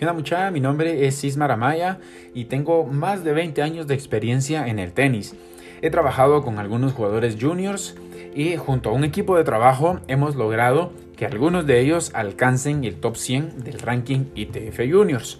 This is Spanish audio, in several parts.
¿Qué onda muchacha? Mi nombre es Sismar Amaya y tengo más de 20 años de experiencia en el tenis. He trabajado con algunos jugadores juniors y junto a un equipo de trabajo hemos logrado que algunos de ellos alcancen el top 100 del ranking ITF Juniors.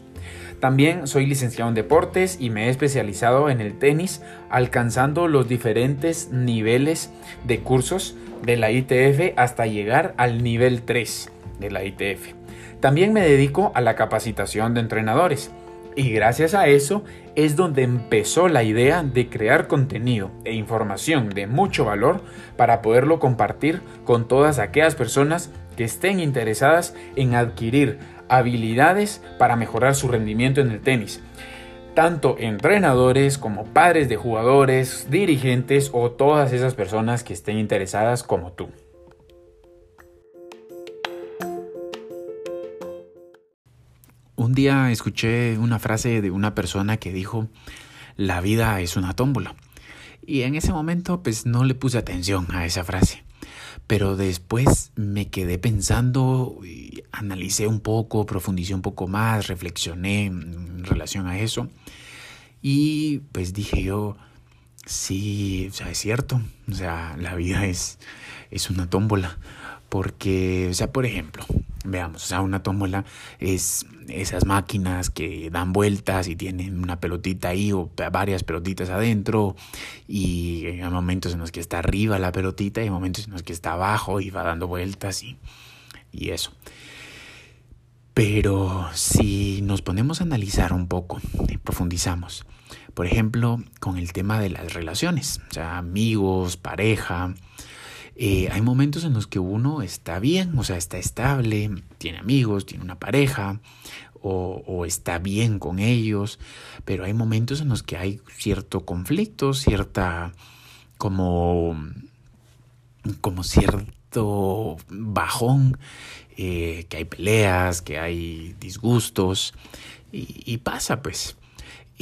También soy licenciado en deportes y me he especializado en el tenis, alcanzando los diferentes niveles de cursos de la ITF hasta llegar al nivel 3 de la ITF. También me dedico a la capacitación de entrenadores. Y gracias a eso es donde empezó la idea de crear contenido e información de mucho valor para poderlo compartir con todas aquellas personas que estén interesadas en adquirir habilidades para mejorar su rendimiento en el tenis. Tanto entrenadores como padres de jugadores, dirigentes o todas esas personas que estén interesadas como tú. Un día escuché una frase de una persona que dijo, la vida es una tómbola. Y en ese momento pues no le puse atención a esa frase. Pero después me quedé pensando, analicé un poco, profundicé un poco más, reflexioné en relación a eso. Y pues dije yo, sí, o sea, es cierto. O sea, la vida es, es una tómbola. Porque, o sea, por ejemplo, veamos, o sea, una tómbola es esas máquinas que dan vueltas y tienen una pelotita ahí o varias pelotitas adentro y hay momentos en los que está arriba la pelotita y hay momentos en los que está abajo y va dando vueltas y, y eso. Pero si nos ponemos a analizar un poco profundizamos, por ejemplo, con el tema de las relaciones, o sea, amigos, pareja, eh, hay momentos en los que uno está bien, o sea, está estable, tiene amigos, tiene una pareja, o, está bien con ellos, pero hay momentos en los que hay cierto conflicto, cierta como, como cierto bajón, eh, que hay peleas, que hay disgustos, y pasa pues.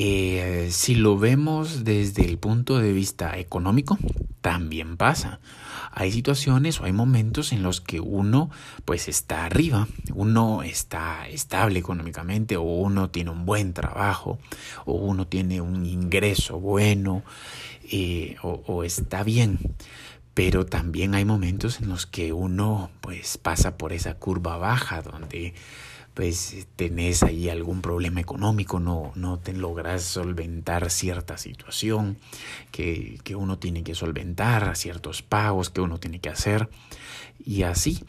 Eh, si lo vemos desde el punto de vista económico, también pasa. Hay situaciones o hay momentos en los que uno pues está arriba, uno está estable económicamente o uno tiene un buen trabajo o uno tiene un ingreso bueno eh, o, o está bien pero también hay momentos en los que uno pues pasa por esa curva baja donde pues tenés ahí algún problema económico, no, no te logras solventar cierta situación que, que uno tiene que solventar, ciertos pagos que uno tiene que hacer y así.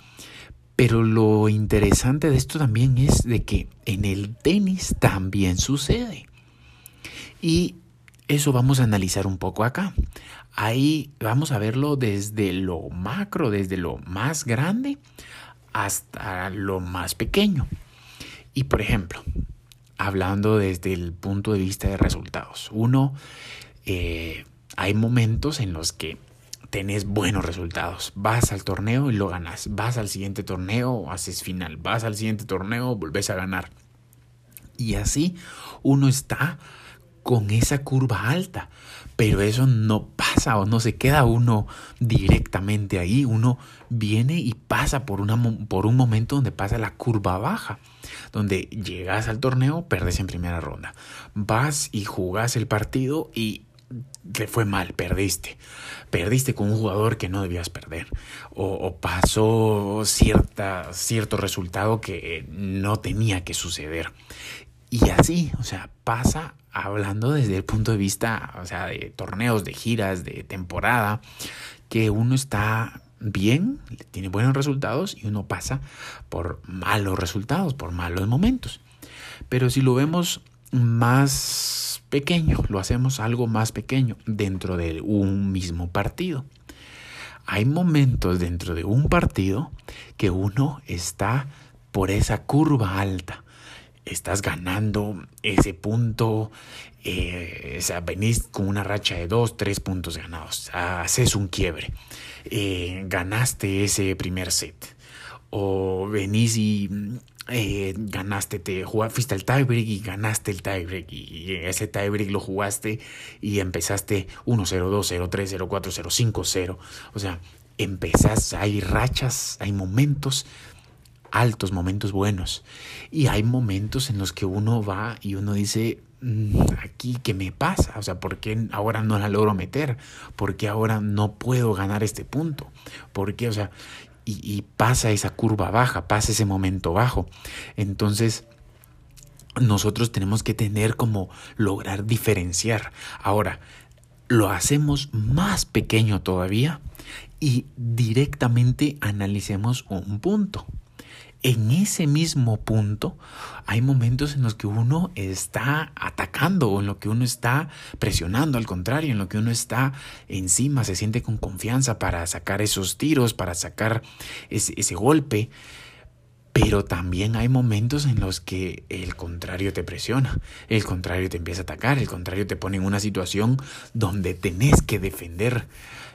Pero lo interesante de esto también es de que en el tenis también sucede. Y eso vamos a analizar un poco acá. Ahí vamos a verlo desde lo macro, desde lo más grande hasta lo más pequeño. Y por ejemplo, hablando desde el punto de vista de resultados, uno, eh, hay momentos en los que tenés buenos resultados. Vas al torneo y lo ganas. Vas al siguiente torneo, haces final. Vas al siguiente torneo, volvés a ganar. Y así uno está con esa curva alta. Pero eso no pasa o no se queda uno directamente ahí. Uno viene y pasa por, una, por un momento donde pasa la curva baja. Donde llegas al torneo, perdes en primera ronda. Vas y jugás el partido y te fue mal, perdiste. Perdiste con un jugador que no debías perder. O, o, pasó cierta, cierto resultado que no tenía que suceder. Y así, o sea, pasa hablando desde el punto de vista, o sea, de torneos, de giras, de temporada, que uno está bien, tiene buenos resultados y uno pasa por malos resultados, por malos momentos. Pero si lo vemos más pequeño, lo hacemos algo más pequeño dentro de un mismo partido. Hay momentos dentro de un partido que uno está por esa curva alta estás ganando ese punto, eh, o sea, venís con una racha de dos, tres puntos ganados, haces un quiebre, eh, ganaste ese primer set, o venís y eh, ganaste, te fuiste al tiebreak y ganaste el tiebreak y ese tiebreak lo jugaste y empezaste 1-0, 2-0, 3-0, 4-0, 5-0, o sea, empezás, hay rachas, hay momentos altos, momentos buenos. Y hay momentos en los que uno va y uno dice, mm, aquí, ¿qué me pasa? O sea, ¿por qué ahora no la logro meter? ¿Por qué ahora no puedo ganar este punto? ¿Por qué? O sea, y, y pasa esa curva baja, pasa ese momento bajo. Entonces, nosotros tenemos que tener como lograr diferenciar. Ahora, lo hacemos más pequeño todavía y directamente analicemos un punto. En ese mismo punto hay momentos en los que uno está atacando o en lo que uno está presionando, al contrario, en lo que uno está encima, se siente con confianza para sacar esos tiros, para sacar ese, ese golpe. Pero también hay momentos en los que el contrario te presiona, el contrario te empieza a atacar, el contrario te pone en una situación donde tenés que defender,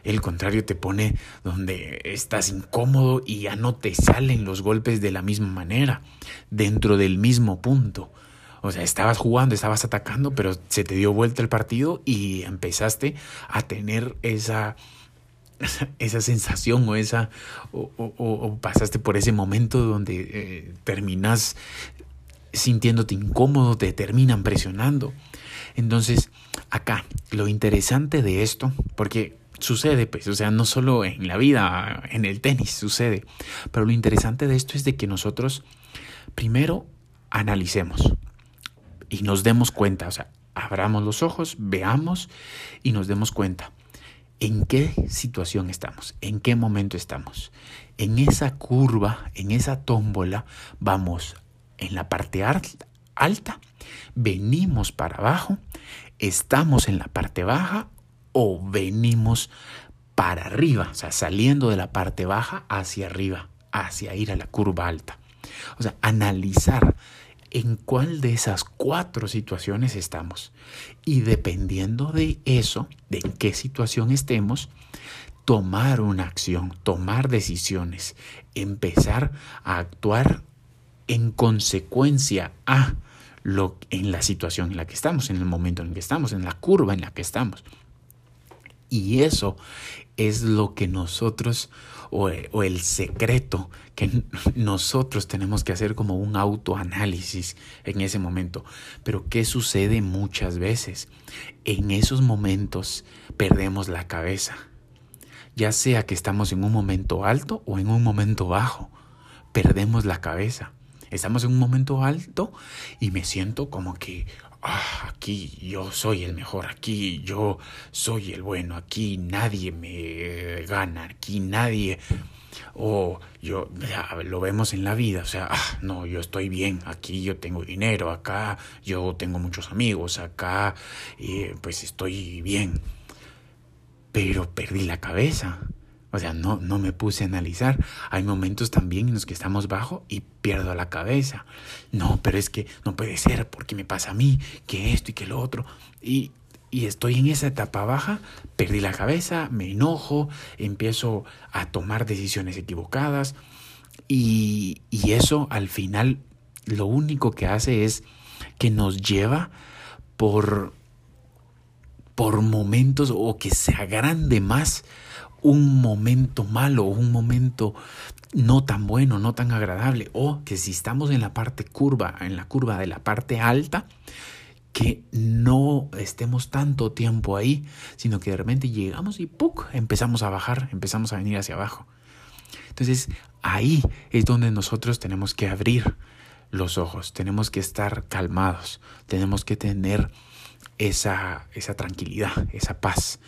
el contrario te pone donde estás incómodo y ya no te salen los golpes de la misma manera, dentro del mismo punto. O sea, estabas jugando, estabas atacando, pero se te dio vuelta el partido y empezaste a tener esa esa sensación o esa o, pasaste por ese momento donde eh, terminas sintiéndote incómodo, te terminan presionando. Entonces, acá, lo interesante de esto, porque sucede, pues, o sea, no solo en la vida, en el tenis sucede, pero lo interesante de esto es de que nosotros primero analicemos y nos demos cuenta, o sea, abramos los ojos, veamos y nos demos cuenta en qué situación estamos, en qué momento estamos. En esa curva, en esa tómbola, vamos en la parte alta, venimos para abajo, estamos en la parte baja o venimos para arriba, o sea, saliendo de la parte baja hacia arriba, hacia ir a la curva alta. O sea, analizar en cuál de esas cuatro situaciones estamos. Y dependiendo de eso, de en qué situación estemos, tomar una acción, tomar decisiones, empezar a actuar en consecuencia a lo en la situación en la que estamos, en el momento en que estamos, en la curva en la que estamos. Y eso es lo que nosotros o, el secreto que nosotros tenemos que hacer como un autoanálisis en ese momento. Pero ¿qué sucede muchas veces? En esos momentos perdemos la cabeza. Ya sea que estamos en un momento alto o en un momento bajo, perdemos la cabeza. Estamos en un momento alto y me siento como que, ah, aquí yo soy el mejor, aquí yo soy el bueno, aquí nadie me gana, aquí nadie... O yo, lo vemos en la vida, o sea, ah, no, yo estoy bien, aquí yo tengo dinero, acá yo tengo muchos amigos, acá eh, pues estoy bien. Pero perdí la cabeza. O sea, no, no me puse a analizar. Hay momentos también en los que estamos bajo y pierdo la cabeza. No, pero es que no puede ser porque me pasa a mí, que esto y que lo otro. Y, y estoy en esa etapa baja, perdí la cabeza, me enojo, empiezo a tomar decisiones equivocadas. Y, y eso al final lo único que hace es que nos lleva por, por momentos o que se agrande más un momento malo, un momento no tan bueno, no tan agradable, o que si estamos en la parte curva, en la curva de la parte alta, que no estemos tanto tiempo ahí, sino que de repente llegamos y ¡puc! empezamos a bajar, empezamos a venir hacia abajo. Entonces ahí es donde nosotros tenemos que abrir los ojos, tenemos que estar calmados, tenemos que tener esa, esa tranquilidad, esa paz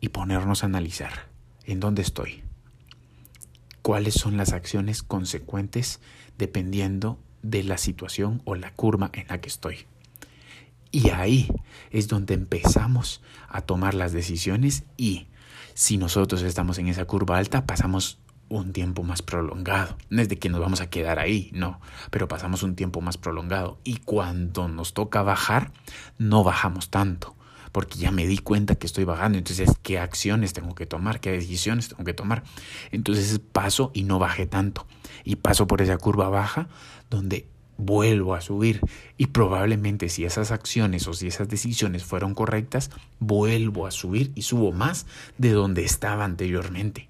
y ponernos a analizar en dónde estoy, cuáles son las acciones consecuentes dependiendo de la situación o la curva en la que estoy. Y ahí es donde empezamos a tomar las decisiones y si nosotros estamos en esa curva alta pasamos un tiempo más prolongado. No es de que nos vamos a quedar ahí, no, pero pasamos un tiempo más prolongado. Y cuando nos toca bajar, no bajamos tanto porque ya me di cuenta que estoy bajando. Entonces, ¿qué acciones tengo que tomar? ¿Qué decisiones tengo que tomar? Entonces paso y no bajé tanto. Y paso por esa curva baja donde vuelvo a subir. Y probablemente si esas acciones o si esas decisiones fueron correctas, vuelvo a subir y subo más de donde estaba anteriormente.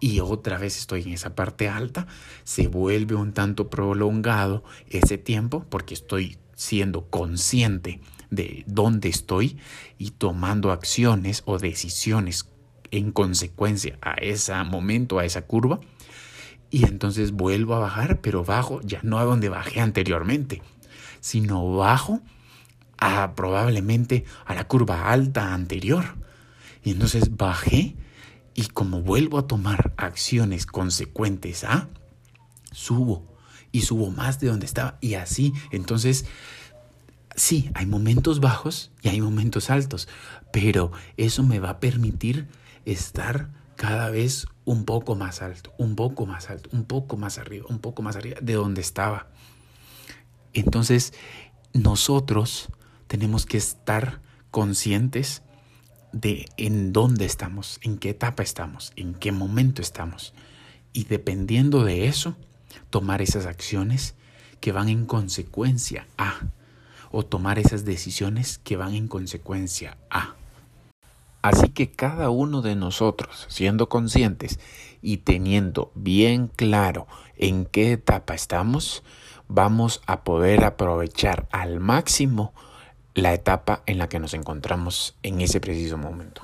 y otra vez estoy en esa parte alta, se vuelve un tanto prolongado ese tiempo porque estoy siendo consciente de dónde estoy y tomando acciones o decisiones en consecuencia a ese momento, a esa curva. Y entonces vuelvo a bajar, pero bajo ya no a donde bajé anteriormente, sino bajo a probablemente a la curva alta anterior. Y entonces bajé y como vuelvo a tomar acciones consecuentes a, subo y subo más de donde estaba y así. Entonces, sí, hay momentos bajos y hay momentos altos, pero eso me va a permitir estar cada vez un poco más alto, un poco más alto, un poco más arriba, un poco más arriba de donde estaba. Entonces, nosotros tenemos que estar conscientes de en dónde estamos, en qué etapa estamos, en qué momento estamos. Y dependiendo de eso, tomar esas acciones que van en consecuencia a, o tomar esas decisiones que van en consecuencia a. Así que cada uno de nosotros, siendo conscientes y teniendo bien claro en qué etapa estamos, vamos a poder aprovechar al máximo la etapa en la que nos encontramos en ese preciso momento.